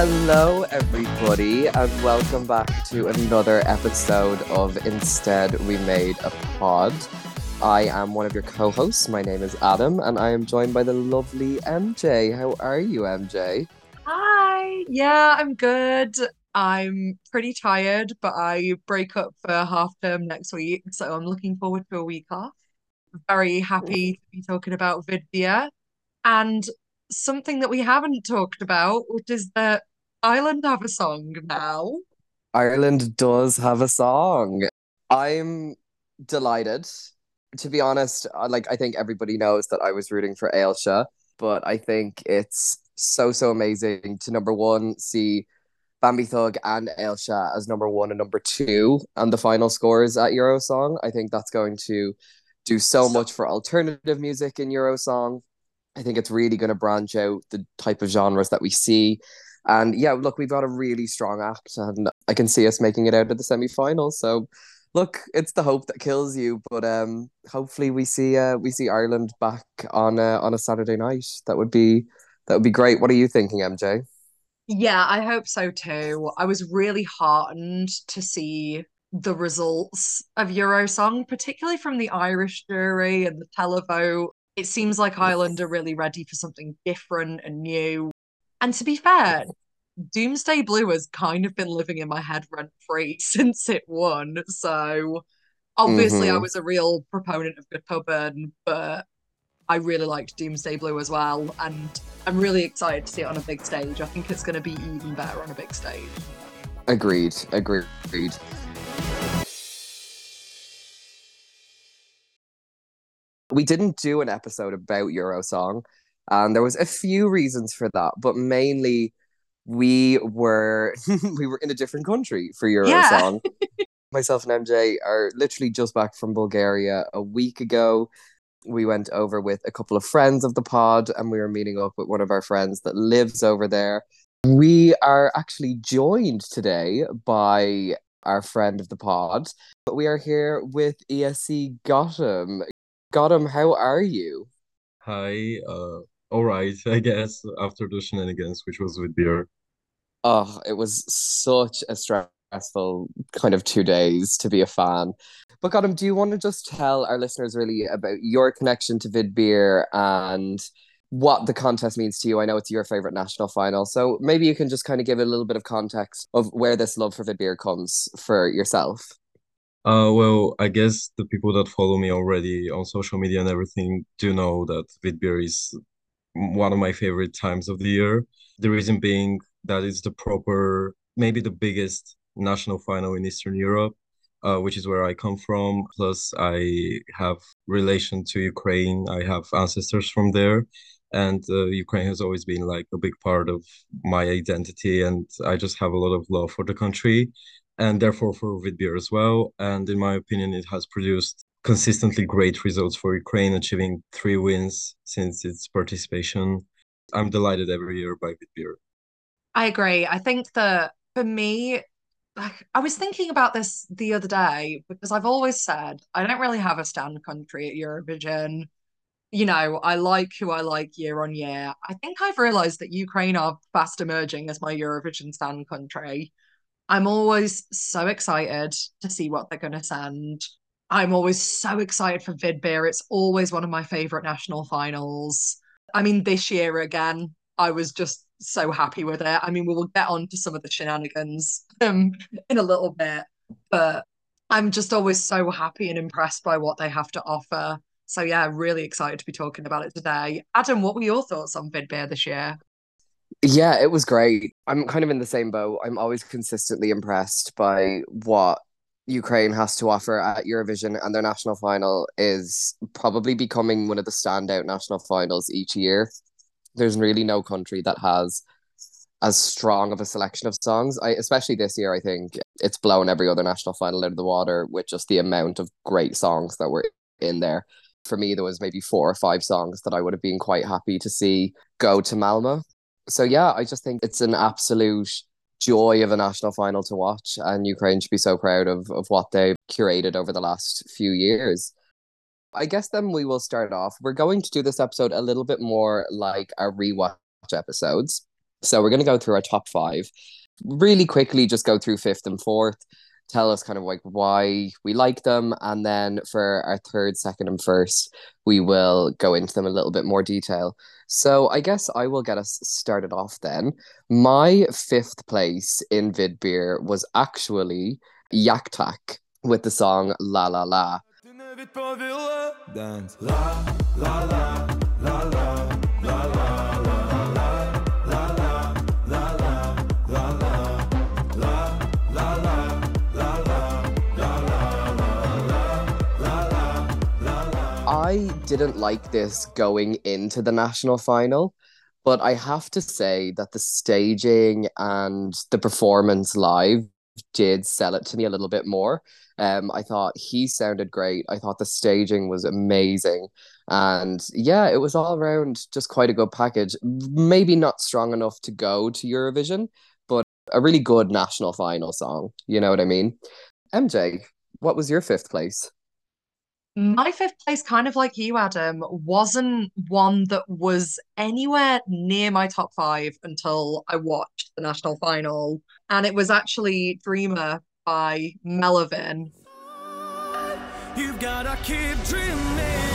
Hello, everybody, and welcome back to another episode of Instead We Made a Pod. I am one of your co hosts. My name is Adam, and I am joined by the lovely MJ. How are you, MJ? Hi. Yeah, I'm good. I'm pretty tired, but I break up for half term next week, so I'm looking forward to a week off. Very happy to be talking about Vidbir and something that we haven't talked about, which is that Ireland have a song now. Ireland does have a song. I'm delighted. To be honest, like I think everybody knows that I was rooting for Ailsa, but I think it's so so amazing to number one see Bambie Thug and Ailsa as number one and number two and the final scores at Eurosong. I think that's going to do so much for alternative music in Eurosong. I think it's really going to branch out the type of genres that we see. And yeah, look, we've got a really strong act, and I can see us making it out of the semi finals. So, look, it's the hope that kills you, but um, hopefully we see uh, we see Ireland back on uh, on a Saturday night. That would be that would be great. What are you thinking, MJ? Yeah, I hope so too. I was really heartened to see the results of Eurosong, particularly from the Irish jury and the televote. It seems like Ireland are really ready for something different and new. And to be fair, Doomsday Blue has kind of been living in my head rent free since it won. So obviously, mm-hmm. I was a real proponent of Good Tubman, but I really liked Doomsday Blue as well. And I'm really excited to see it on a big stage. I think it's going to be even better on a big stage. Agreed. Agreed. Agreed. We didn't do an episode about Eurosong, and there was a few reasons for that, but mainly we were we were in a different country for Eurosong. Yeah. Myself and MJ are literally just back from Bulgaria a week ago. We went over with a couple of friends of the pod and we were meeting up with one of our friends that lives over there. We are actually joined today by our friend of the pod, but we are here with ESC Gottem. Gottem, how are you? Hi, uh, all right, I guess, after the shenanigans, which was with beer. Oh, it was such a stressful kind of two days to be a fan. But Gottem, do you want to just tell our listeners really about your connection to Vidbir and what the contest means to you? I know it's your favorite national final, so maybe you can just kind of give a little bit of context of where this love for Vidbir comes for yourself. Uh, well, I guess the people that follow me already on social media and everything do know that Vidbir is one of my favorite times of the year. The reason being that it's the proper, maybe the biggest national final in Eastern Europe, uh, which is where I come from. Plus, I have relation to Ukraine. I have ancestors from there, and uh, Ukraine has always been like a big part of my identity, and I just have a lot of love for the country, and therefore for Vidbir as well. And in my opinion, it has produced consistently great results for Ukraine, achieving three wins since its participation. I'm delighted every year by Vidbir. I agree. I think that for me, like I was thinking about this the other day because I've always said I don't really have a stand country at Eurovision. You know, I like who I like year on year. I think I've realized that Ukraine are fast emerging as my Eurovision stand country. I'm always so excited to see what they're going to send. I'm always so excited for Vidbir. It's always one of my favorite national finals. I mean, this year again, I was just so happy with it. I mean, we will get on to some of the shenanigans um, in a little bit, but I'm just always so happy and impressed by what they have to offer. So yeah, really excited to be talking about it today. Adam, what were your thoughts on Vidbir this year? Yeah, it was great. I'm kind of in the same boat. I'm always consistently impressed by what Ukraine has to offer at Eurovision, and their national final is probably becoming one of the standout national finals each year there's really no country that has as strong of a selection of songs. I especially this year, I think it's blown every other national final out of the water with just the amount of great songs that were in there. For me, there was maybe four or five songs that I would have been quite happy to see go to Malmo. So yeah, I just think it's an absolute joy of a national final to watch, and Ukraine should be so proud of of what they've curated over the last few years. I guess then we will start off. We're going to do this episode a little bit more like our rewatch episodes. So we're going to go through our top five. Really quickly, just go through fifth and fourth. Tell us kind of like why we like them. And then for our third, second, and first, we will go into them a little bit more detail. So I guess I will get us started off then. My fifth place in Vidbir was actually Yak Tak with the song La La La. Dance. La, la, la, la, la, la, didn't like this going into the national final, but I have to say that the staging and the performance live did sell it to me a little bit more. Um, I thought he sounded great. I thought the staging was amazing. And yeah, it was all around just quite a good package. Maybe not strong enough to go to Eurovision, but a really good national final song. You know what I mean? MJ, what was your fifth place? My fifth place, kind of like you, Adam, wasn't one that was anywhere near my top five until I watched the national final. And it was actually Dreamer by Melovin. You've gotta keep dreaming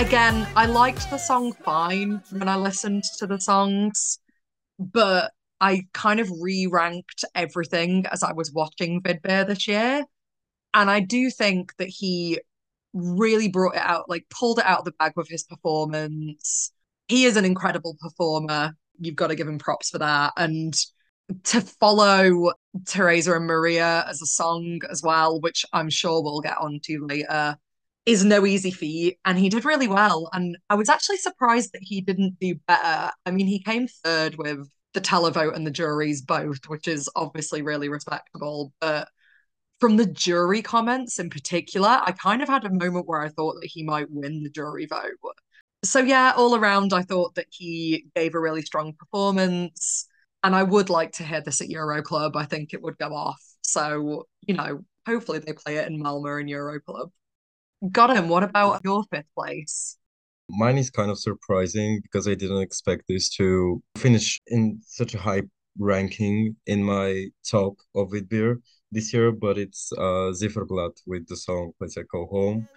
Again, I liked the song fine when I listened to the songs, but I kind of re-ranked everything as I was watching Vidbir this year. And I do think that he really brought it out, like pulled it out of the bag with his performance. He is an incredible performer. You've got to give him props for that. And to follow Teresa and Maria as a song as well, which I'm sure we'll get onto later, is no easy feat. And he did really well. And I was actually surprised that he didn't do better. I mean, he came third with the televote and the juries both, which is obviously really respectable. But from the jury comments in particular, I kind of had a moment where I thought that he might win the jury vote. So, yeah, all around, I thought that he gave a really strong performance. And I would like to hear this at Euro Club. I think it would go off. So, you know, hopefully they play it in Malmo and Euro Club. Gottem. What about your fifth place? Mine is kind of surprising because I didn't expect this to finish in such a high ranking in my top of Vidbir this year, but it's uh Ziferblat with the song Let's Go Home.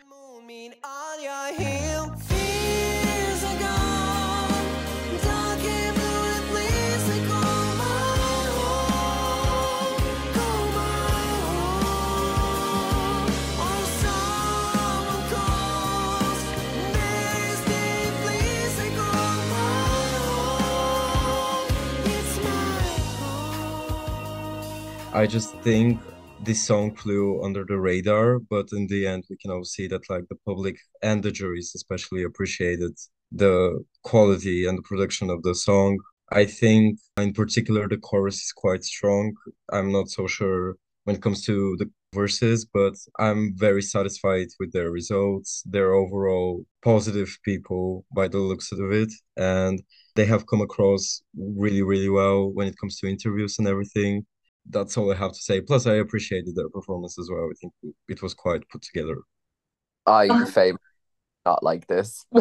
I just think this song flew under the radar, but in the end, we can all see that like the public and the juries especially appreciated the quality and the production of the song. I think in particular the chorus is quite strong. I'm not so sure when it comes to the verses, but I'm very satisfied with their results. They're overall positive people by the looks of it, and they have come across really, really well when it comes to interviews and everything that's all I have to say. Plus, I appreciated their performance as well. I think it was quite put together. I fame not like this.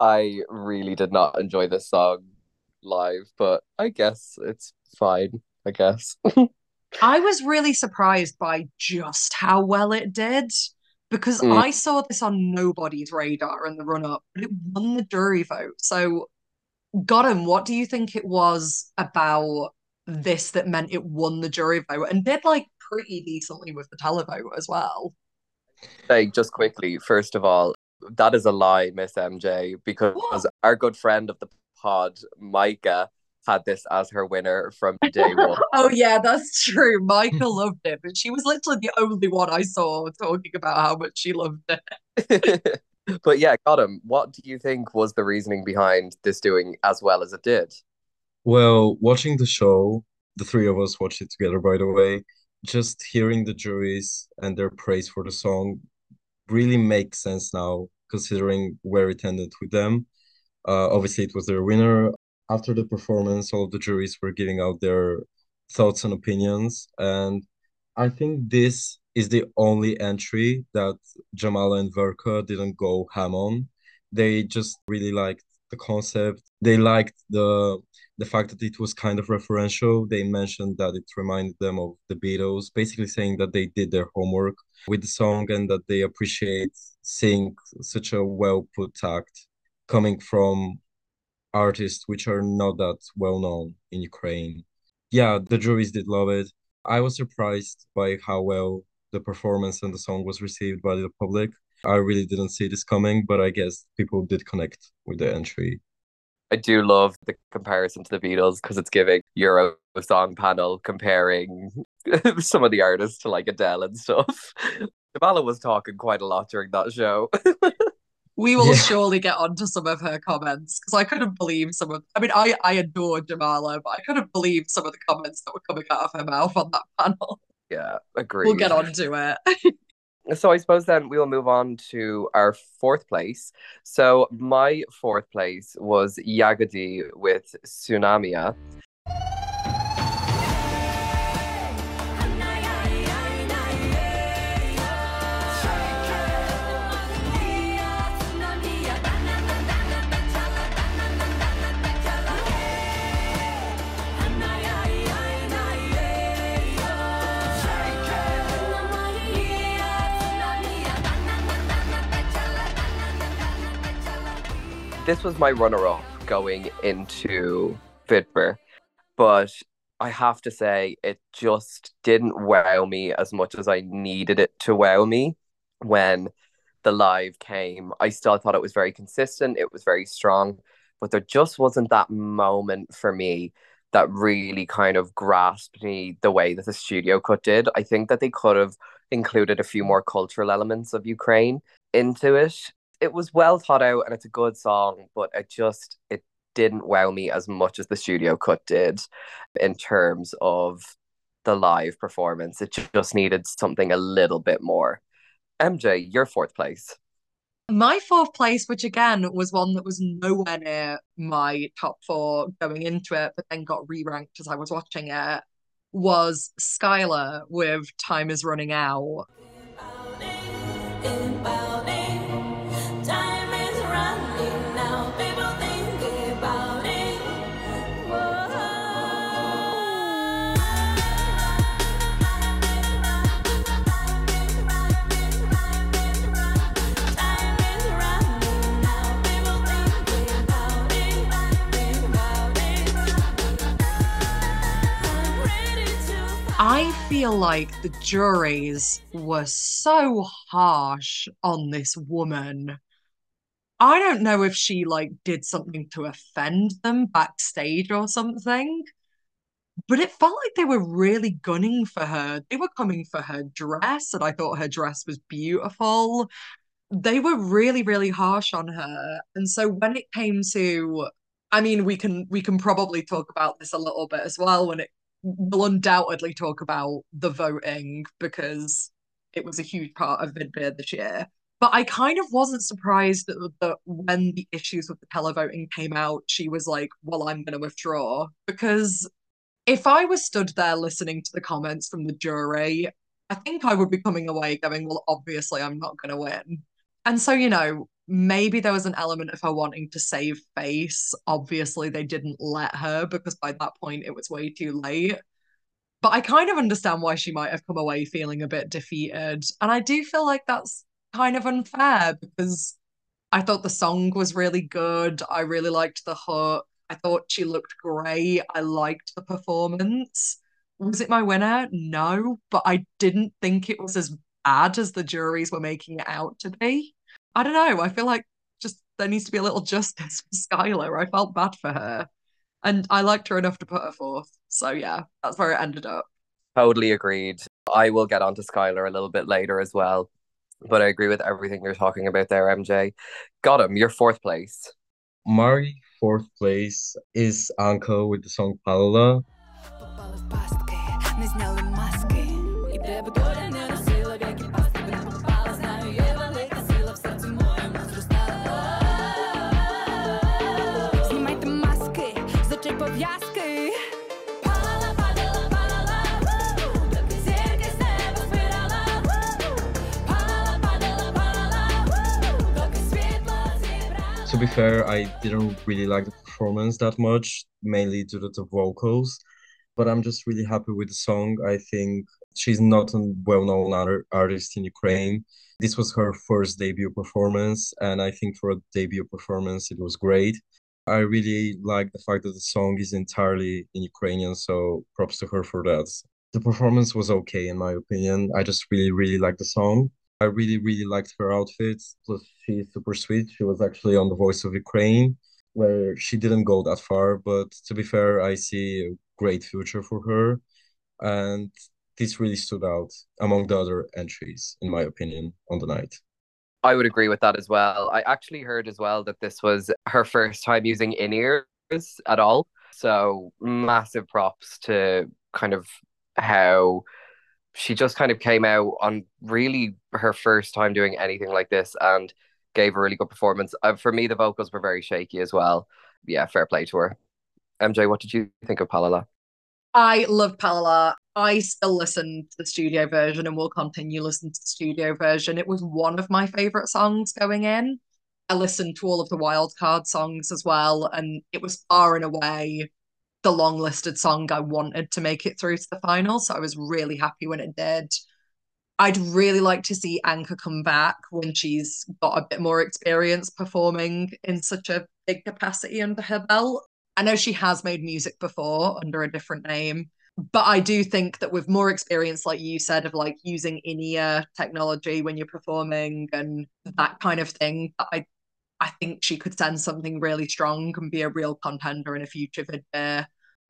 I really did not enjoy this song live, but I guess it's fine, I guess. I was really surprised by just how well it did because Mm. I saw this on nobody's radar in the run up, but it won the jury vote. So, Gottem, what do you think it was about Mm. this that meant it won the jury vote and did like pretty decently with the televote as well? Like, just quickly, first of all, that is a lie, Miss MJ, because What? our good friend of the pod, Micah, had this as her winner from day one. Oh yeah, that's true. Michael loved it, but she was literally the only one I saw talking about how much she loved it. but yeah, Gottem. What do you think was the reasoning behind this doing as well as it did? Well, watching the show, the three of us watched it together, by the way. just hearing the juries and their praise for the song really makes sense now, considering where it ended with them. Uh, obviously, it was their winner. After the performance, all the juries were giving out their thoughts and opinions. And I think this is the only entry that Jamala and Verka didn't go ham on. They just really liked the concept. They liked the the fact that it was kind of referential. They mentioned that it reminded them of the Beatles, basically saying that they did their homework with the song and that they appreciate seeing such a well put act coming from artists which are not that well known in Ukraine. Yeah, the juries did love it. I was surprised by how well the performance and the song was received by the public. I really didn't see this coming, but I guess people did connect with the entry. I do love the comparison to the Beatles because it's giving Euro song panel comparing some of the artists to like Adele and stuff. Jamala was talking quite a lot during that show. We will Yeah. surely get onto some of her comments because I couldn't believe some of. I mean, I I adore Jamala, but I couldn't believe some of the comments that were coming out of her mouth on that panel. yeah, agree. We'll get onto it. So I suppose then we will move on to our fourth place. So my fourth place was Yagody with Tsunamia. This was my runner-up going into Vidbir, but I have to say it just didn't wow me as much as I needed it to wow me when the live came. I still thought it was very consistent, it was very strong, but there just wasn't that moment for me that really kind of grasped me the way that the studio cut did. I think that they could have included a few more cultural elements of Ukraine into it. It was well thought out and it's a good song, but it just it didn't wow me as much as the studio cut did in terms of the live performance. It just needed something a little bit more. MJ, your fourth place. My fourth place, which again was one that was nowhere near my top four going into it, but then got re-ranked as I was watching it, was Skylar with Time is Running Out. Feel like the juries were so harsh on this woman. I don't know if she like did something to offend them backstage or something, but it felt like they were really gunning for her. They were coming for her dress, and I thought her dress was beautiful. They were really, really harsh on her. And so when it came to, I mean, we can we can probably talk about this a little bit as well when it we'll undoubtedly talk about the voting because it was a huge part of Vidbeer this year. But I kind of wasn't surprised that, that when the issues with the televoting came out, she was like, well, I'm going to withdraw. Because if I was stood there listening to the comments from the jury, I think I would be coming away going, well, obviously, I'm not going to win. And so, you know, maybe there was an element of her wanting to save face. Obviously, they didn't let her because by that point it was way too late. But I kind of understand why she might have come away feeling a bit defeated. And I do feel like that's kind of unfair because I thought the song was really good. I really liked the hook. I thought she looked great. I liked the performance. Was it my winner? No, but I didn't think it was as bad as the juries were making it out to be. I don't know. I feel like just there needs to be a little justice for Skylar. I felt bad for her. And I liked her enough to put her forth. So yeah, that's where it ended up. Totally agreed. I will get onto Skylar a little bit later as well. But I agree with everything you're talking about there, MJ. Gottem, your fourth place. My fourth place is Anka with the song Palala. To be fair, I didn't really like the performance that much, mainly due to the vocals. But I'm just really happy with the song. I think she's not a well-known art- artist in Ukraine. This was her first debut performance, and I think for a debut performance, it was great. I really like the fact that the song is entirely in Ukrainian, so props to her for that. The performance was okay, in my opinion. I just really, really like the song. I really, really liked her outfits. Plus, she's super sweet. She was actually on The Voice of Ukraine, where she didn't go that far. But to be fair, I see a great future for her. And this really stood out among the other entries, in my opinion, on the night. I would agree with that as well. I actually heard as well that this was her first time using in ears at all. So massive props to kind of how she just kind of came out on really her first time doing anything like this and gave a really good performance. Uh, for me, the vocals were very shaky as well. Yeah, fair play to her. MJ, what did you think of Palala? I love Palala. I still listen to the studio version and will continue listening to the studio version. It was one of my favorite songs going in. I listened to all of the wildcard songs as well, and it was far and away the long listed song I wanted to make it through to the final. So I was really happy when it did. I'd really like to see Anka come back when she's got a bit more experience performing in such a big capacity under her belt. I know she has made music before under a different name, but I do think that with more experience, like you said, of like using in-ear technology when you're performing and that kind of thing, I I think she could send something really strong and be a real contender in a future vid. Uh,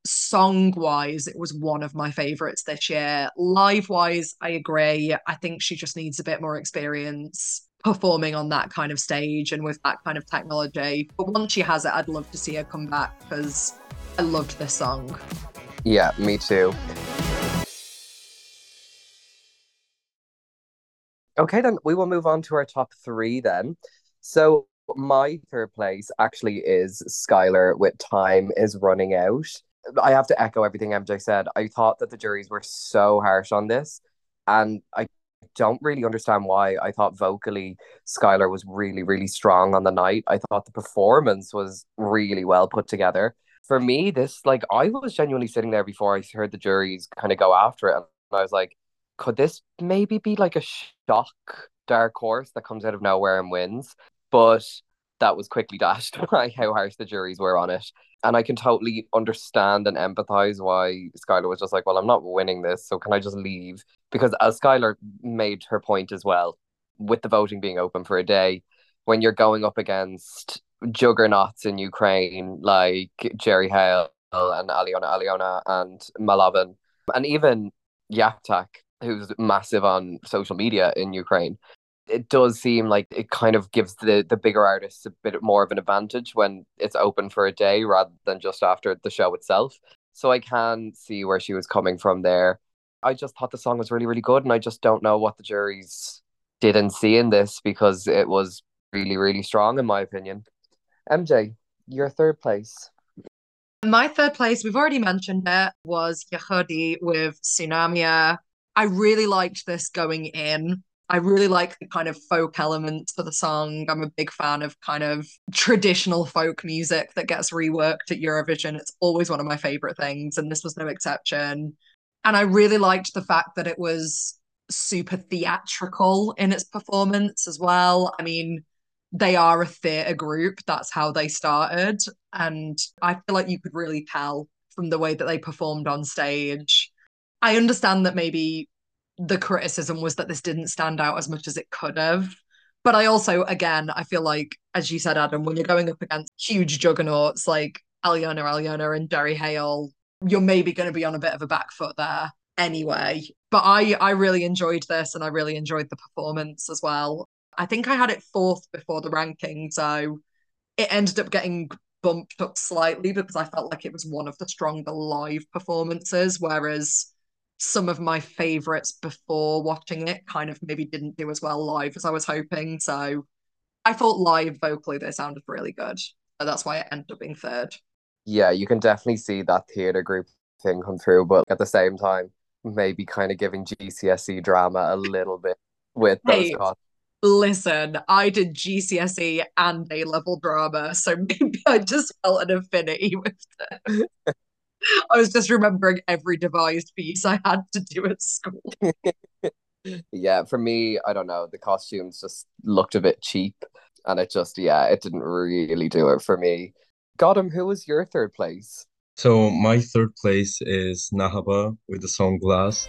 song wise, it was one of my favorites this year. Live wise, I agree. I think she just needs a bit more experience performing on that kind of stage and with that kind of technology. But once she has it, I'd love to see her come back because I loved this song. Yeah, me too. Okay, then we will move on to our top three then. So my third place actually is Skylar with Time is Running Out. I have to echo everything MJ said. I thought that the juries were so harsh on this, and I don't really understand why. I thought vocally Skylar was really, really strong on the night. I thought the performance was really well put together. For me, this like I was genuinely sitting there before I heard the juries kind of go after it, and I was like, could this maybe be like a shock dark horse that comes out of nowhere and wins? But that was quickly dashed by how harsh the juries were on it. And I can totally understand and empathize why Skylar was just like, well, I'm not winning this, so can I just leave? Because as Skylar made her point as well, with the voting being open for a day, when you're going up against juggernauts in Ukraine like Jerry Heil and Alyona Alyona and Melovin, and even Yaktak, who's massive on social media in Ukraine, it does seem like it kind of gives the the bigger artists a bit more of an advantage when it's open for a day rather than just after the show itself. So I can see where she was coming from there. I just thought the song was really, really good, and I just don't know what the juries didn't see in this because it was really, really strong, in my opinion. MJ, your third place. My third place, we've already mentioned it, was Yagody with Tsunamia. I really liked this going in. I really like the kind of folk elements for the song. I'm a big fan of kind of traditional folk music that gets reworked at Eurovision. It's always one of my favorite things, and this was no exception. And I really liked the fact that it was super theatrical in its performance as well. I mean, they are a theatre group, that's how they started. And I feel like you could really tell from the way that they performed on stage. I understand that maybe the criticism was that this didn't stand out as much as it could have. But I also, again, I feel like, as you said, Adam, when you're going up against huge juggernauts like Alyona Alyona and Jerry Heil, you're maybe going to be on a bit of a back foot there anyway. But I, I really enjoyed this and I really enjoyed the performance as well. I think I had it fourth before the ranking, so it ended up getting bumped up slightly because I felt like it was one of the stronger live performances, whereas some of my favorites before watching it kind of maybe didn't do as well live as I was hoping. So I thought live vocally they sounded really good. So that's why it ended up being third. Yeah, you can definitely see that theatre group thing come through, but at the same time, maybe kind of giving GCSE drama a little bit with those Hey, costs. Listen, I did GCSE and A level drama, so maybe I just felt an affinity with it. I was just remembering every devised piece I had to do at school. Yeah, for me, I don't know, the costumes just looked a bit cheap, and it just, yeah, it didn't really do it for me. Gottem, who was your third place? So my third place is Nahaba with the song Glass.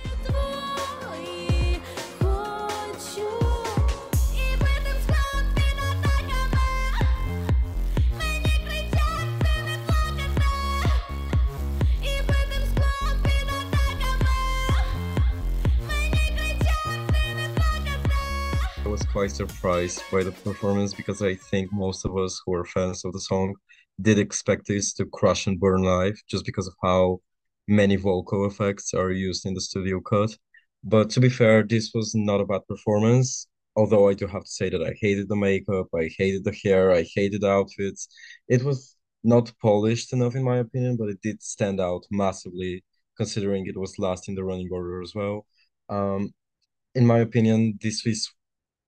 Quite surprised by the performance because I think most of us who are fans of the song did expect this to crush and burn live just because of how many vocal effects are used in the studio cut. But to be fair, this was not a bad performance. Although I do have to say that I hated the makeup, I hated the hair, I hated the outfits. It was not polished enough in my opinion, but it did stand out massively considering it was last in the running order as well. Um, in my opinion, this is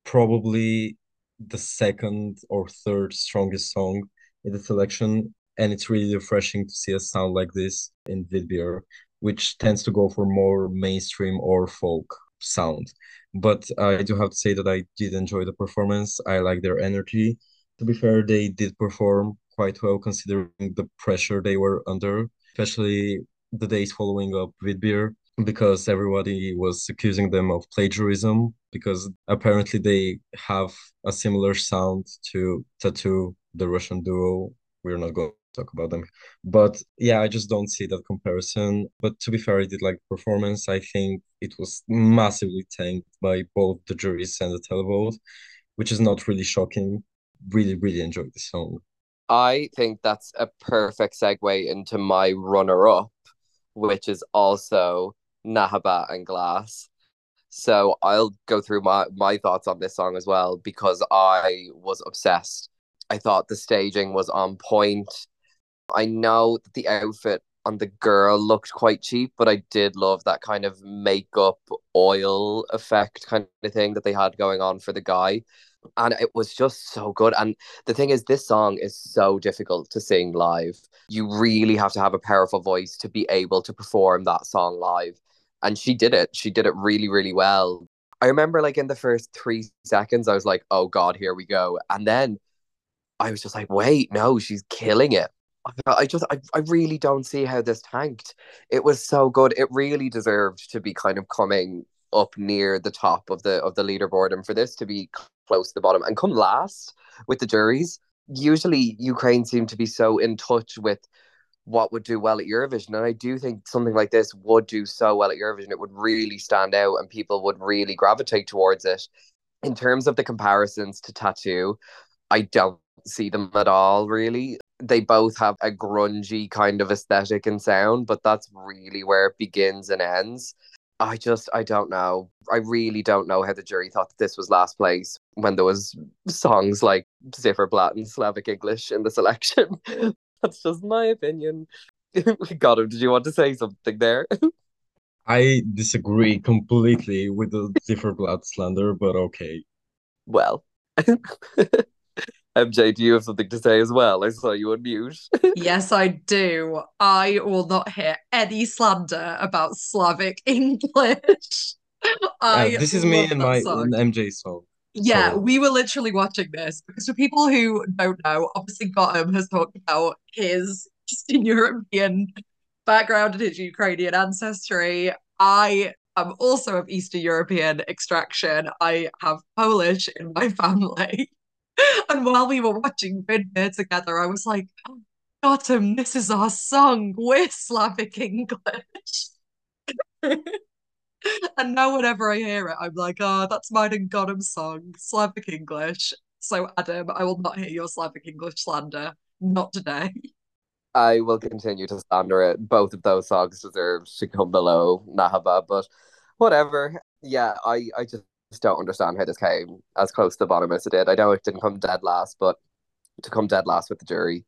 probably the second or third strongest song in the selection, and it's really refreshing to see a sound like this in Vidbir, which tends to go for more mainstream or folk sound. But I do have to say that I did enjoy the performance. I like their energy. To be fair, they did perform quite well considering the pressure they were under, especially the days following up Vidbir because everybody was accusing them of plagiarism because apparently they have a similar sound to t.A.T.u., the Russian duo. We're not going to talk about them. But yeah, I just don't see that comparison. But to be fair, I did like performance. I think it was massively tanked by both the juries and the televote, which is not really shocking. Really, really enjoyed the song. I think that's a perfect segue into my runner-up, which is also Nahaba and Glass. So I'll go through my, my thoughts on this song as well because I was obsessed. I thought the staging was on point. I know that the outfit on the girl looked quite cheap, but I did love that kind of makeup oil effect kind of thing that they had going on for the guy. And it was just so good. And the thing is, this song is so difficult to sing live. You really have to have a powerful voice to be able to perform that song live. And she did it. She did it really, really well. I remember, like, in the first three seconds, I was like, oh God, here we go. And then I was just like, wait, no, she's killing it. I just, I, I really don't see how this tanked. It was so good. It really deserved to be kind of coming up near the top of the of the leaderboard, and for this to be close to the bottom and come last with the juries. Usually, Ukraine seem to be so in touch with what would do well at Eurovision, and I do think something like this would do so well at Eurovision. It would really stand out, and people would really gravitate towards it. In terms of the comparisons to t.A.T.u., I don't see them at all, really. They both have a grungy kind of aesthetic and sound, but that's really where it begins and ends. I just, I don't know. I really don't know how the jury thought that this was last place when there was songs like Ziferblat and Slavic English in the selection. That's just my opinion. Gottem. Did you want to say something there? I disagree completely with the Ziferblat slander, but okay. well, MJ, do you have something to say as well? I saw you unmute. Yes, I do. I will not hear any slander about Slavic English. Uh, I Yeah, this is me and my song. and MJ song. Yeah, we were literally watching this because for people who don't know, obviously Gottem has talked about his Eastern European background and his Ukrainian ancestry. I am also of Eastern European extraction. I have Polish in my family. And while we were watching Vidbir together, I was like, oh, Gottem, this is our song. We're Slavic English. And now whenever I hear it, I'm like, oh, that's mine and Gottem song, Slavic English. So Adam, I will not hear your Slavic English slander. Not today. I will continue to slander it. Both of those songs deserve to come below Nahaba, but whatever. Yeah, I, I just don't understand how this came as close to the bottom as it did. I know it didn't come dead last, but to come dead last with the jury,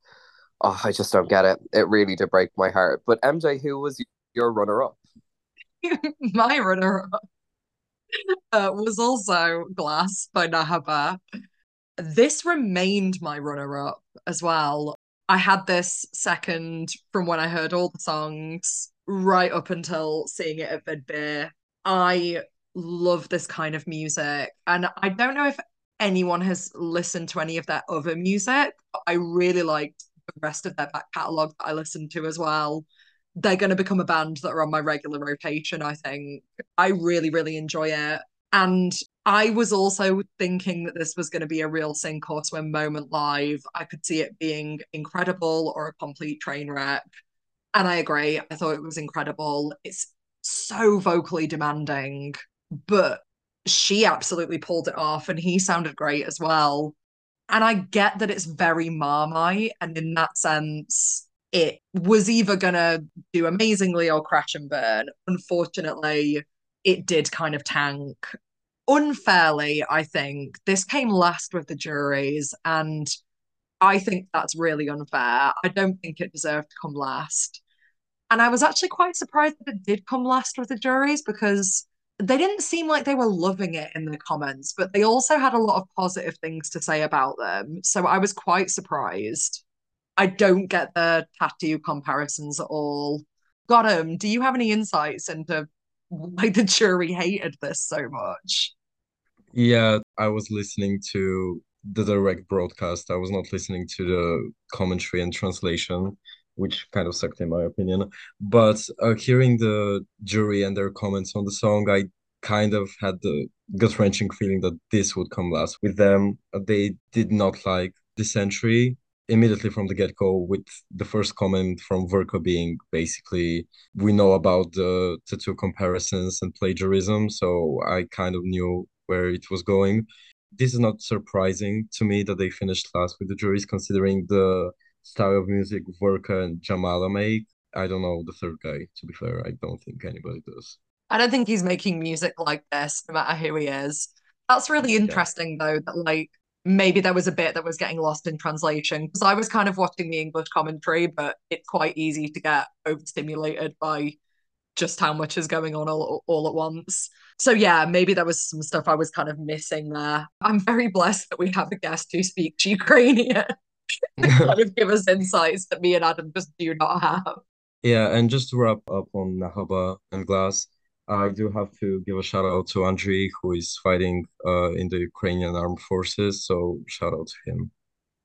oh, I just don't get it. It really did break my heart. But MJ, who was your runner up? My runner-up uh, was also Glass by Nahaba. This remained my runner-up as well. I had this second from when I heard all the songs right up until seeing it at Vidbir. I love this kind of music, and I don't know if anyone has listened to any of their other music. I really liked the rest of their back catalogue that I listened to as well. They're going to become a band that are on my regular rotation, I think. I really, really enjoy it. And I was also thinking that this was going to be a real sink or swim moment live. I could see it being incredible or a complete train wreck. And I agree. I thought it was incredible. It's so vocally demanding, but she absolutely pulled it off and he sounded great as well. And I get that it's very Marmite, and in that sense, it was either gonna do amazingly or crash and burn. Unfortunately, it did kind of tank. Unfairly, I think. This came last with the juries, and I think that's really unfair. I don't think it deserved to come last. And I was actually quite surprised that it did come last with the juries because they didn't seem like they were loving it in the comments, but they also had a lot of positive things to say about them. So I was quite surprised. I don't get the t.A.T.u. comparisons at all. Gottem. Do you have any insights into why the jury hated this so much? Yeah, I was listening to the direct broadcast. I was not listening to the commentary and translation, which kind of sucked in my opinion. But uh, hearing the jury and their comments on the song, I kind of had the gut-wrenching feeling that this would come last with them. They did not like this entry immediately from the get-go with the first comment from Verka being basically we know about the t.A.T.u. comparisons and plagiarism, so I kind of knew where it was going. This is not surprising to me that they finished last with the juries, considering the style of music Verka and Jamala make. I don't know the third guy, to be fair. I don't think anybody does. I don't think he's making music like this, no matter who he is. That's really Yeah. interesting, though, that like maybe there was a bit that was getting lost in translation because I was kind of watching the English commentary, but it's quite easy to get overstimulated by just how much is going on all, all at once. So yeah, maybe there was some stuff I was kind of missing there. I'm very blessed that we have a guest who speaks Ukrainian to kind of give us insights that me and Adam just do not have. Yeah, and just to wrap up on Nahaba and Glass, I do have to give a shout out to Andriy, who is fighting uh, in the Ukrainian armed forces. So shout out to him.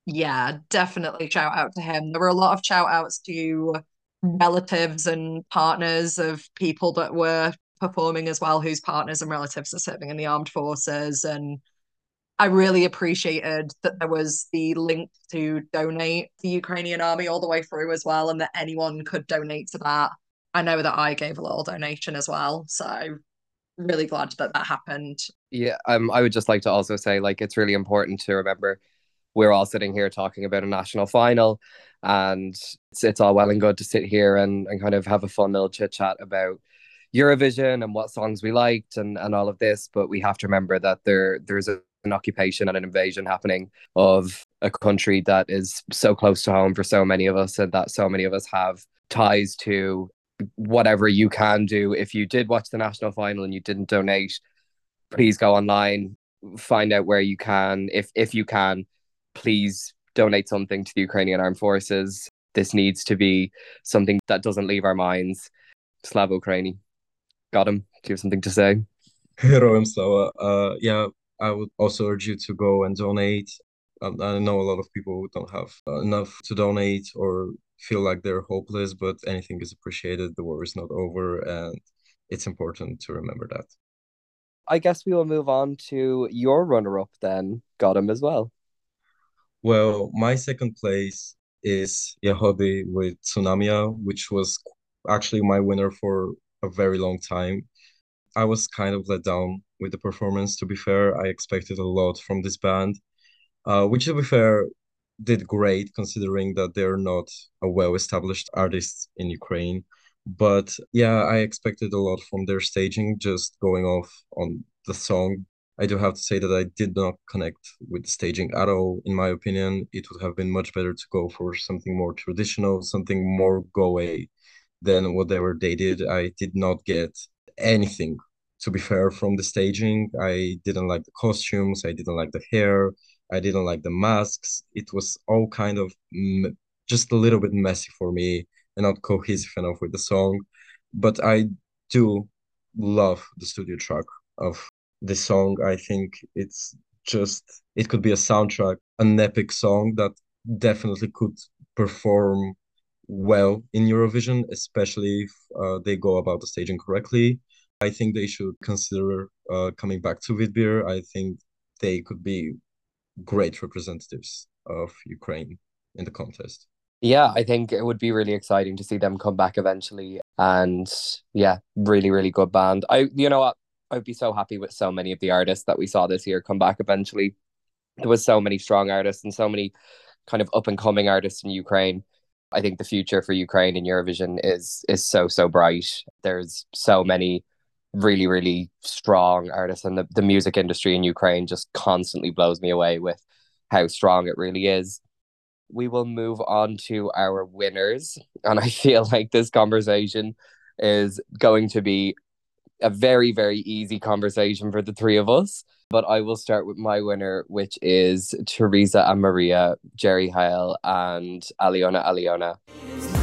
Yeah, definitely shout out to him. There were a lot of shout outs to relatives and partners of people that were performing as well, whose partners and relatives are serving in the armed forces. And I really appreciated that there was the link to donate the Ukrainian army all the way through as well, and that anyone could donate to that. I know that I gave a little donation as well. So really glad that that happened. Yeah, um, I would just like to also say, like, it's really important to remember we're all sitting here talking about a national final, and it's, it's all well and good to sit here and, and kind of have a fun little chit chat about Eurovision and what songs we liked and, and all of this. But we have to remember that there there's a, an occupation and an invasion happening of a country that is so close to home for so many of us, and that so many of us have ties to. Whatever you can do, if you did watch the national final and you didn't donate, please go online, find out where you can. If if you can, please donate something to the Ukrainian armed forces. This needs to be something that doesn't leave our minds. Slava Ukraini. Gottem. Do you have something to say? Heroem Slava. Uh, yeah, I would also urge you to go and donate. Um, I know a lot of people don't have uh, enough to donate or feel like they're hopeless, but anything is appreciated. The war is not over, and it's important to remember that. I guess we will move on to your runner up then. Gottem as well. Well, my second place is Yagody with Tsunamia, which was actually my winner for a very long time. I was kind of let down with the performance, to be fair. I expected a lot from this band, uh, which, to be fair, did great considering that they're not a well-established artist in Ukraine. But yeah, I expected a lot from their staging, just going off on the song. I do have to say that I did not connect with the staging at all. In my opinion, it would have been much better to go for something more traditional, something more go-away than whatever they did. I did not get anything, to be fair, from the staging. I didn't like the costumes, I didn't like the hair, I didn't like the masks. It was all kind of m- just a little bit messy for me and not cohesive enough with the song. But I do love the studio track of this song. I think it's just, it could be a soundtrack, an epic song that definitely could perform well in Eurovision, especially if uh, they go about the staging correctly. I think they should consider uh, coming back to Vidbir. I think they could be great representatives of Ukraine in the contest. Yeah, I think it would be really exciting to see them come back eventually. And yeah, really, really good band. I, you know what? I'd be so happy with so many of the artists that we saw this year come back eventually. There was so many strong artists and so many kind of up and coming artists in Ukraine. I think the future for Ukraine in Eurovision is is so so bright. There's so many really really strong artists, and the, the music industry in Ukraine just constantly blows me away with how strong it really is. We will move on to our winners, and I feel like this conversation is going to be a very very easy conversation for the three of us. But I will start with my winner, which is Teresa and Maria, Jerry Heil, and Alyona Alyona.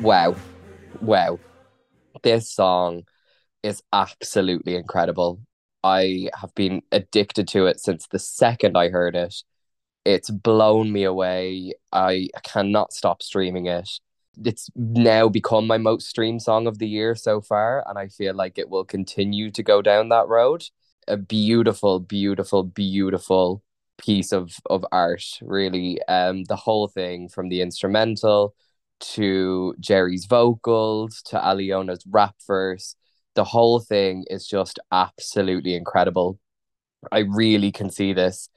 Wow. Wow. This song is absolutely incredible. I have been addicted to it since the second I heard it. It's blown me away. I cannot stop streaming it. It's now become my most streamed song of the year so far, and I feel like it will continue to go down that road. A beautiful, beautiful, beautiful piece of of art, really. Um, the whole thing from the instrumental to Jerry's vocals to Alyona's rap verse the whole thing is just absolutely incredible. I really can see this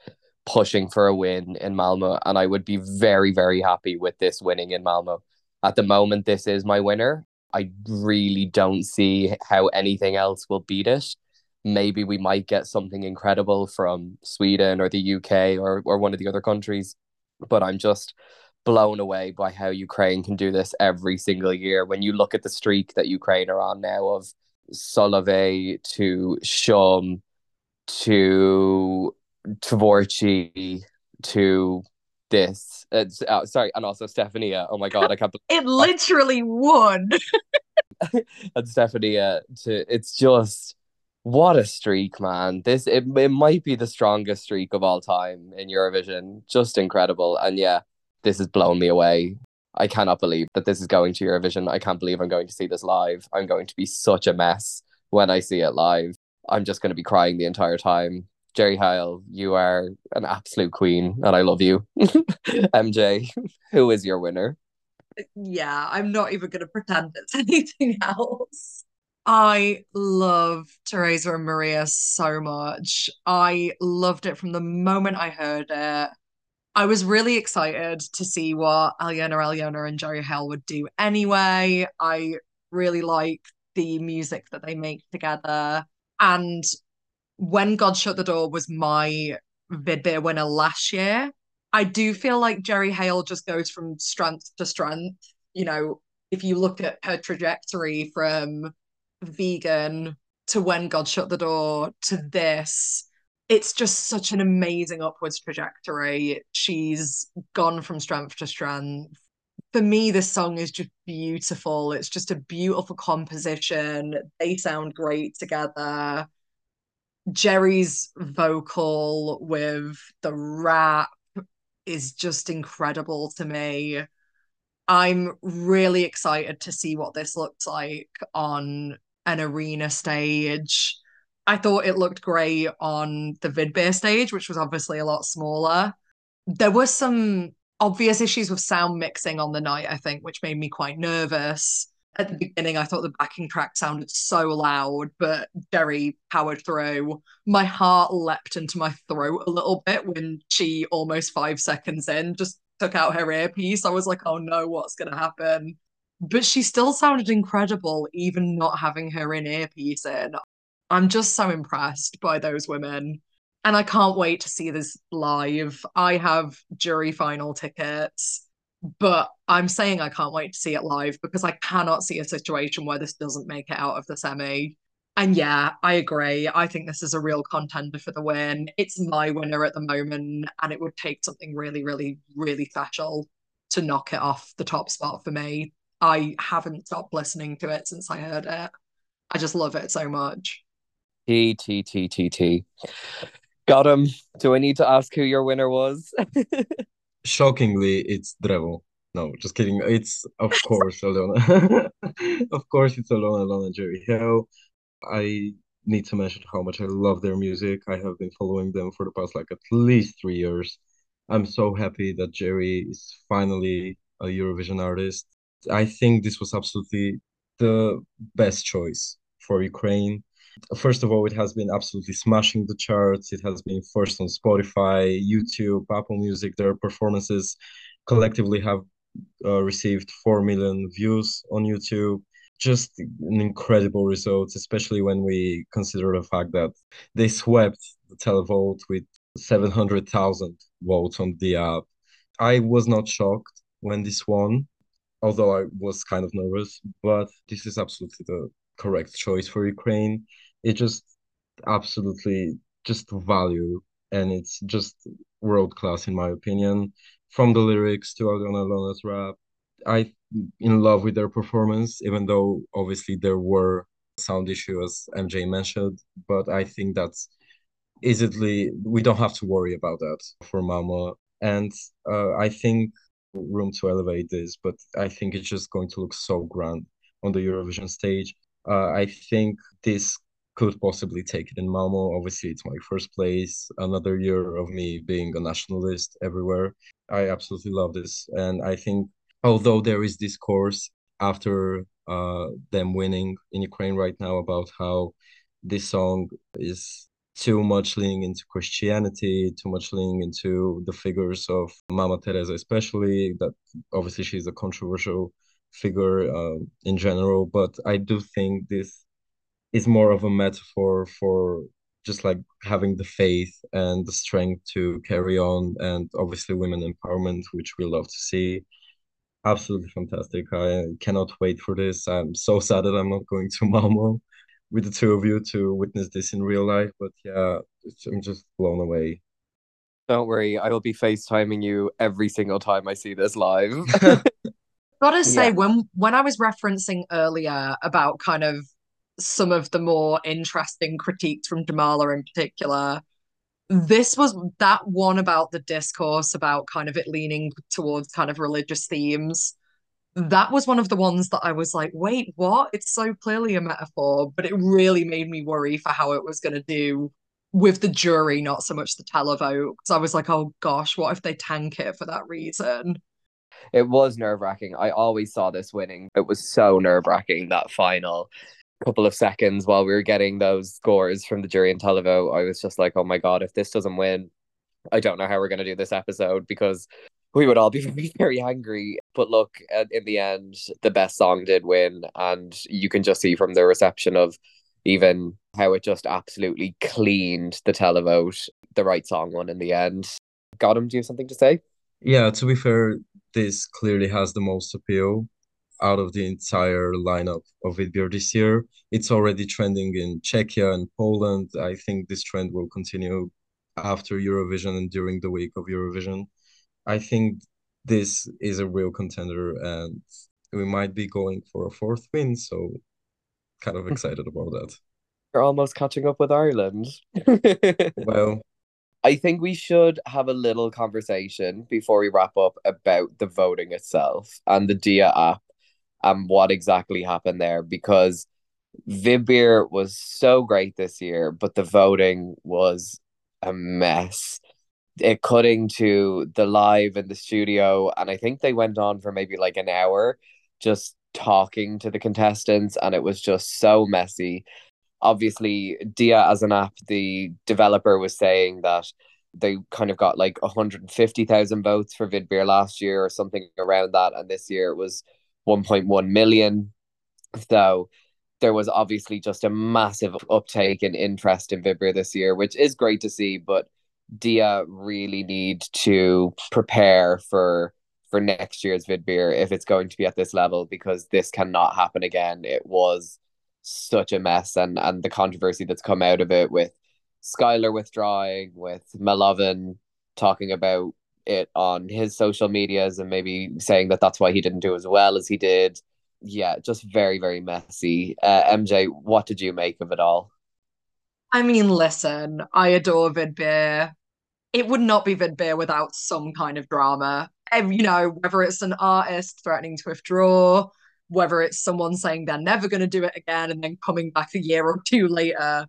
pushing for a win in Malmo, and I would be very, very happy with this winning in Malmo. At the moment, this is my winner. I really don't see how anything else will beat it. Maybe we might get something incredible from Sweden or the UK or, or one of the other countries, but I'm just blown away by how Ukraine can do this every single year. When you look at the streak that Ukraine are on now of Solovey to Shum to Tvorchi to this. It's, uh, sorry, and also Stefania. Oh my god, I can't It literally won. and Stefania to it's just what a streak, man. This it, it might be the strongest streak of all time in Eurovision. Just incredible. And yeah, this has blown me away. I cannot believe that this is going to Eurovision. I can't believe I'm going to see this live. I'm going to be such a mess when I see it live. I'm just going to be crying the entire time. Jerry Heil, you are an absolute queen and I love you. MJ, who is your winner? yeah, I'm not even going to pretend it's anything else. I love Teresa and Maria so much. I loved it from the moment I heard it. I was really excited to see what Alyona Alyona and Jerry Heil would do anyway. I really like the music that they make together. And when God Shut the Door was my Vidbir winner last year, I do feel like Jerry Heil just goes from strength to strength. You know, if you look at her trajectory from vegan to when God shut the door to this, it's just such an amazing upwards trajectory. She's gone from strength to strength. For me, this song is just beautiful. It's just a beautiful composition. They sound great together. Jerry's vocal with the rap is just incredible to me. I'm really excited to see what this looks like on an arena stage. I thought it looked great on the Vidbir stage, which was obviously a lot smaller. There were some obvious issues with sound mixing on the night, I think, which made me quite nervous. At the beginning, I thought the backing track sounded so loud, but Jerry powered through. My heart leapt into my throat a little bit when she, almost five seconds in, just took out her earpiece. I was like, oh no, what's going to happen? But she still sounded incredible, even not having her in earpiece in. I'm just so impressed by those women. And I can't wait to see this live. I have jury final tickets, but I'm saying I can't wait to see it live because I cannot see a situation where this doesn't make it out of the semi. And yeah, I agree. I think this is a real contender for the win. It's my winner at the moment, and it would take something really, really, really special to knock it off the top spot for me. I haven't stopped listening to it since I heard it. I just love it so much. T T T T T. Gottem. Do I need to ask who your winner was? Shockingly, it's Drevo. No, just kidding. It's of course Alyona. Of course, it's Alyona Alyona Jerry Heil. I need to mention how much I love their music. I have been following them for the past like at least three years. I'm so happy that Jerry is finally a Eurovision artist. I think this was absolutely the best choice for Ukraine. First of all, it has been absolutely smashing the charts. It has been first on Spotify, YouTube, Apple Music. Their performances collectively have uh, received 4 million views on YouTube. Just an incredible result, especially when we consider the fact that they swept the televote with 700,000 votes on the app. I was not shocked when this won, although I was kind of nervous, but this is absolutely the correct choice for Ukraine. It just absolutely just value and it's just world class in my opinion. From the lyrics to Alyona Alyona's rap, I in love with their performance, even though obviously there were sound issues as MJ mentioned, but I think that's easily we don't have to worry about that for Mama. And uh, I think room to elevate this, but I think it's just going to look so grand on the Eurovision stage. Uh, I think this could possibly take it in Malmo. Obviously, it's my first place. Another year of me being a nationalist everywhere. I absolutely love this, and I think although there is discourse after uh, them winning in Ukraine right now about how this song is too much leaning into Christianity, too much leaning into the figures of Mama Teresa, especially that obviously she's a controversial figure uh, in general. But I do think this is more of a metaphor for just like having the faith and the strength to carry on, and obviously women empowerment, which we love to see. Absolutely fantastic. I cannot wait for this. I'm so sad that I'm not going to Malmo with the two of you to witness this in real life. But yeah, it's, I'm just blown away. Don't worry, I will be FaceTiming you every single time I see this live. Gotta say, Yeah. when when I was referencing earlier about kind of some of the more interesting critiques from Jamala in particular, this was that one about the discourse about kind of it leaning towards kind of religious themes. That was one of the ones that I was like, wait, what? It's so clearly a metaphor, but it really made me worry for how it was going to do with the jury, not so much the televote. Because I was like, oh gosh, what if they tank it for that reason? It was nerve wracking. I always saw this winning. It was so nerve wracking that final couple of seconds while we were getting those scores from the jury and televote. I was just like, oh my God, if this doesn't win, I don't know how we're going to do this episode because we would all be very, very angry. But look, in the end, the best song did win. And you can just see from the reception of even how it just absolutely cleaned the televote. The right song won in the end. Gottem. Do you have something to say? Yeah, to be fair, this clearly has the most appeal out of the entire lineup of Vidbir this year. It's already trending in Czechia and Poland. I think this trend will continue after Eurovision and during the week of Eurovision. I think this is a real contender and we might be going for a fourth win, so kind of hmm. excited about that. We're almost catching up with Ireland. Well, I think we should have a little conversation before we wrap up about the voting itself and the Dia app and what exactly happened there because Vidbir was so great this year, but the voting was a mess. It cutting to the live in the studio, and I think they went on for maybe like an hour just talking to the contestants, and it was just so messy. Obviously, Dia as an app, the developer was saying that they kind of got like 150,000 votes for Vidbir last year or something around that, and this year it was 1.1 million. So there was obviously just a massive uptake in interest in Vidbir this year, which is great to see, but Dia really need to prepare for for next year's Vidbir if it's going to be at this level because this cannot happen again. It was such a mess and and the controversy that's come out of it with Skylar withdrawing, with Melovin talking about it on his social medias and maybe saying that that's why he didn't do as well as he did. Yeah, just very, very messy. Uh, MJ, what did you make of it all? I mean, listen, I adore Vidbir. It would not be Vidbir without some kind of drama. You know, whether it's an artist threatening to withdraw, whether it's someone saying they're never going to do it again and then coming back a year or two later.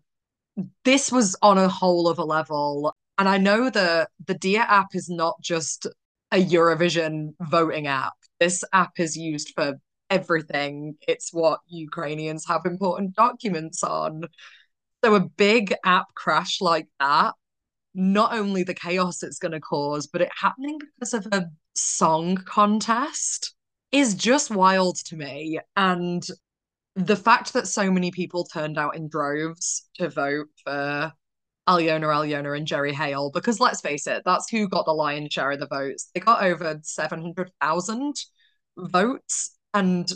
This was on a whole other level. And I know that the Dia app is not just a Eurovision voting app. This app is used for everything. It's what Ukrainians have important documents on. So a big app crash like that, not only the chaos it's going to cause, but it happening because of a song contest is just wild to me. And the fact that so many people turned out in droves to vote for Alyona Alyona and Jerry Heil, because let's face it, that's who got the lion's share of the votes. They got over 700,000 votes. And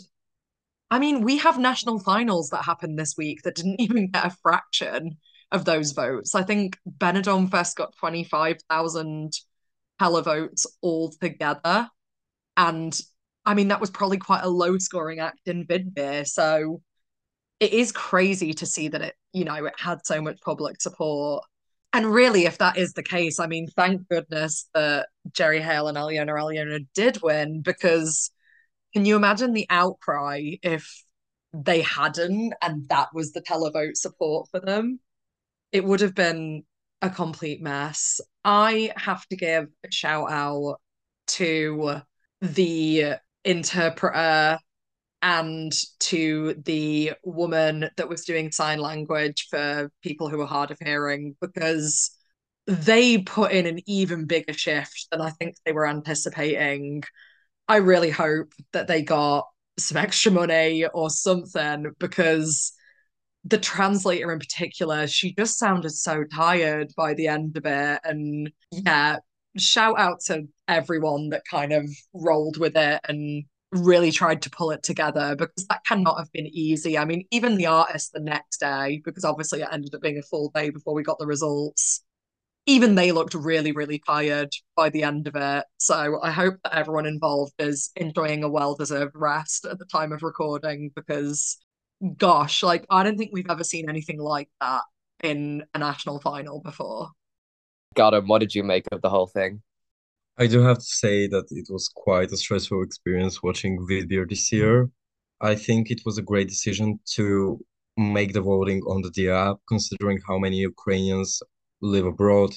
I mean, we have national finals that happened this week that didn't even get a fraction of those votes. I think Benidorm Fest got 25,000 televotes altogether. And I mean, that was probably quite a low scoring act in Vidbir. So it is crazy to see that it, you know, it had so much public support. And really, if that is the case, I mean, thank goodness that Jerry Heil and Alyona Alyona did win because can you imagine the outcry if they hadn't and that was the televote support for them? It would have been a complete mess. I have to give a shout out to the interpreter and to the woman that was doing sign language for people who are hard of hearing because they put in an even bigger shift than I think they were anticipating. I really hope that they got some extra money or something because the translator in particular, she just sounded so tired by the end of it. And yeah, shout out to everyone that kind of rolled with it and really tried to pull it together because that cannot have been easy. I mean, even the artist the next day, because obviously it ended up being a full day before we got the results, even they looked really, really tired by the end of it. So I hope that everyone involved is enjoying a well deserved rest at the time of recording because, gosh, like I don't think we've ever seen anything like that in a national final before. Gottem. What did you make of the whole thing? I do have to say that it was quite a stressful experience watching Vidbir this year. I think it was a great decision to make the voting on the Dia app, considering how many Ukrainians live abroad,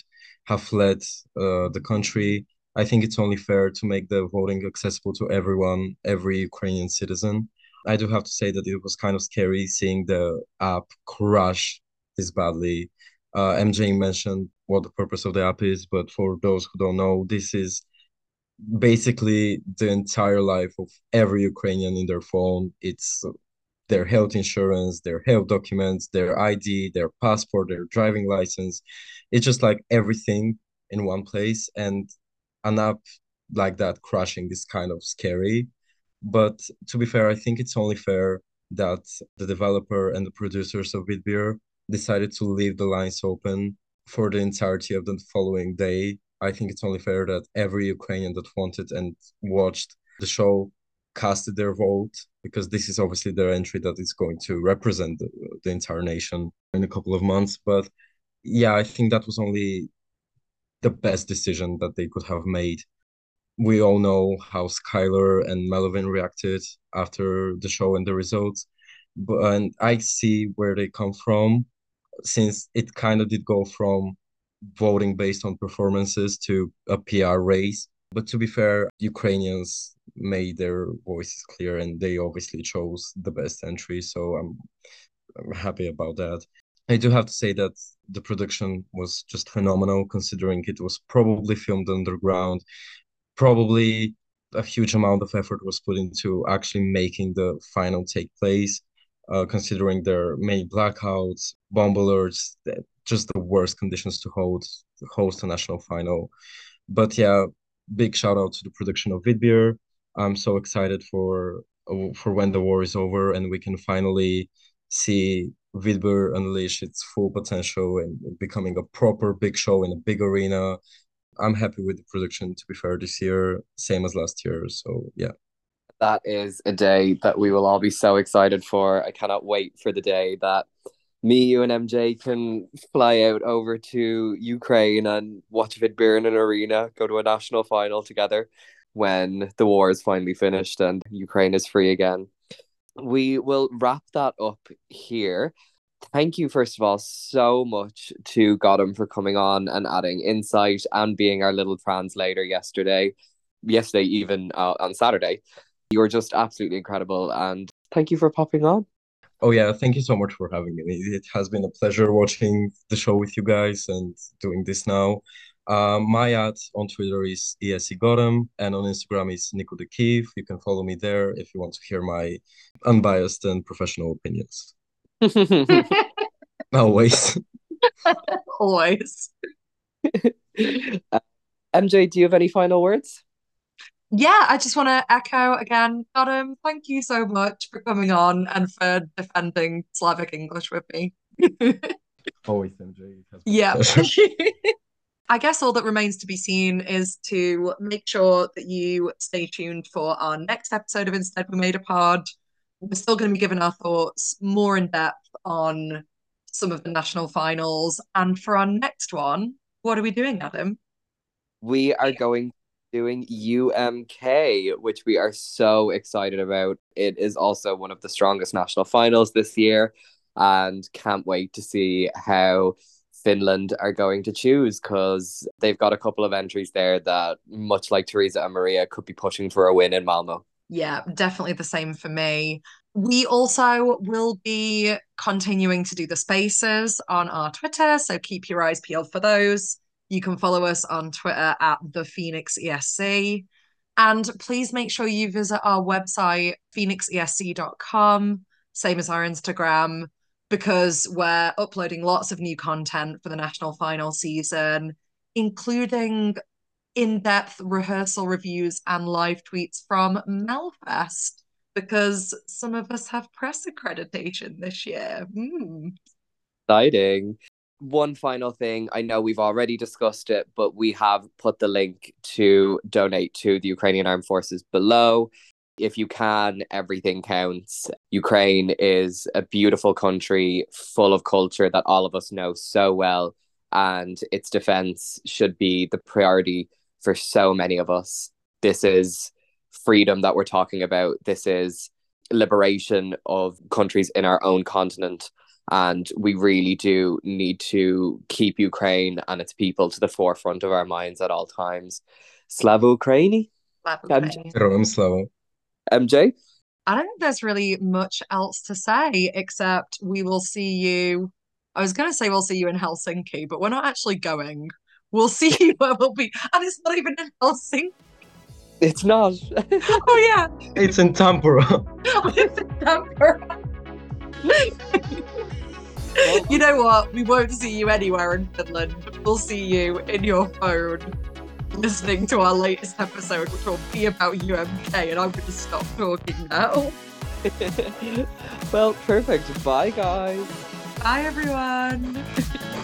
have fled uh, the country. I think it's only fair to make the voting accessible to everyone, every Ukrainian citizen. I do have to say that it was kind of scary seeing the app crash this badly. Uh, MJ mentioned what the purpose of the app is, but for those who don't know, this is basically the entire life of every Ukrainian in their phone. It's uh, their health insurance, their health documents, their ID, their passport, their driving license. It's just like everything in one place. And an app like that crashing is kind of scary. But to be fair, I think it's only fair that the developer and the producers of Vidbir decided to leave the lines open for the entirety of the following day. I think it's only fair that every Ukrainian that wanted and watched the show casted their vote because this is obviously their entry that is going to represent the, the entire nation in a couple of months. But yeah, I think that was only the best decision that they could have made. We all know how Skylar and Melovin reacted after the show and the results. but and I see where they come from, since it kind of did go from voting based on performances to a PR race. But to be fair, Ukrainians made their voices clear and they obviously chose the best entry. So I'm I'm happy about that. I do have to say that the production was just phenomenal considering it was probably filmed underground. Probably a huge amount of effort was put into actually making the final take place, uh, considering there are many blackouts, bomb alerts, just the worst conditions to hold host a national final. But yeah, big shout out to the production of Vidbir. I'm so excited for for when the war is over and we can finally see Vidbir unleash its full potential and becoming a proper big show in a big arena. I'm happy with the production, to be fair, this year, same as last year. So yeah. That is a day that we will all be so excited for. I cannot wait for the day that me, you, and MJ can fly out over to Ukraine and watch Vidbir in an arena, go to a national final together when the war is finally finished and Ukraine is free again. We will wrap that up here. Thank you, first of all, so much to Gottem for coming on and adding insight and being our little translator yesterday. Yesterday, even uh, on Saturday. You were just absolutely incredible. And thank you for popping on. Oh yeah, thank you so much for having me. It has been a pleasure watching the show with you guys and doing this now. Um, my ad on Twitter is ESC Gottem and on Instagram is Nico the Kiev. You can follow me there if you want to hear my unbiased and professional opinions. Always. Always. Uh, MJ, do you have any final words? Yeah, I just want to echo again, Adam, thank you so much for coming on and for defending Slavic English with me. Always, MJ. It has been a Yeah. I guess all that remains to be seen is to make sure that you stay tuned for our next episode of Instead We Made a Pod. We're still going to be giving our thoughts more in depth on some of the national finals. And for our next one, what are we doing, Adam? We are going doing UMK, which we are so excited about. It is also one of the strongest national finals this year, and can't wait to see how Finland are going to choose because they've got a couple of entries there that, much like Teresa and Maria, could be pushing for a win in Malmo. Yeah, definitely the same for me. We also will be continuing to do the spaces on our Twitter, so keep your eyes peeled for those. You can follow us on Twitter at the Phoenix ESC. And please make sure you visit our website, phoenixesc.com, same as our Instagram, because we're uploading lots of new content for the national final season, including in-depth rehearsal reviews and live tweets from Melfest because some of us have press accreditation this year. Hmm. Exciting. One final thing, I know we've already discussed it, but we have put the link to donate to the Ukrainian Armed Forces below. If you can, everything counts. Ukraine is a beautiful country full of culture that all of us know so well, and its defense should be the priority for so many of us. This is freedom that we're talking about. This is liberation of countries in our own continent. And we really do need to keep Ukraine and its people to the forefront of our minds at all times. Slava Ukraini? Slavo. Um, MJ? I don't think there's really much else to say except we will see you. I was going to say we'll see you in Helsinki, but we're not actually going. We'll see you where we'll be. And it's not even in Helsinki. It's not. oh, yeah. It's in Tampere. it's in Tampere. you know what? We won't see you anywhere in Finland. We'll see you in your phone listening to our latest episode, which will be about UMK. And I'm going to stop talking now. well, perfect. Bye, guys. Bye, everyone.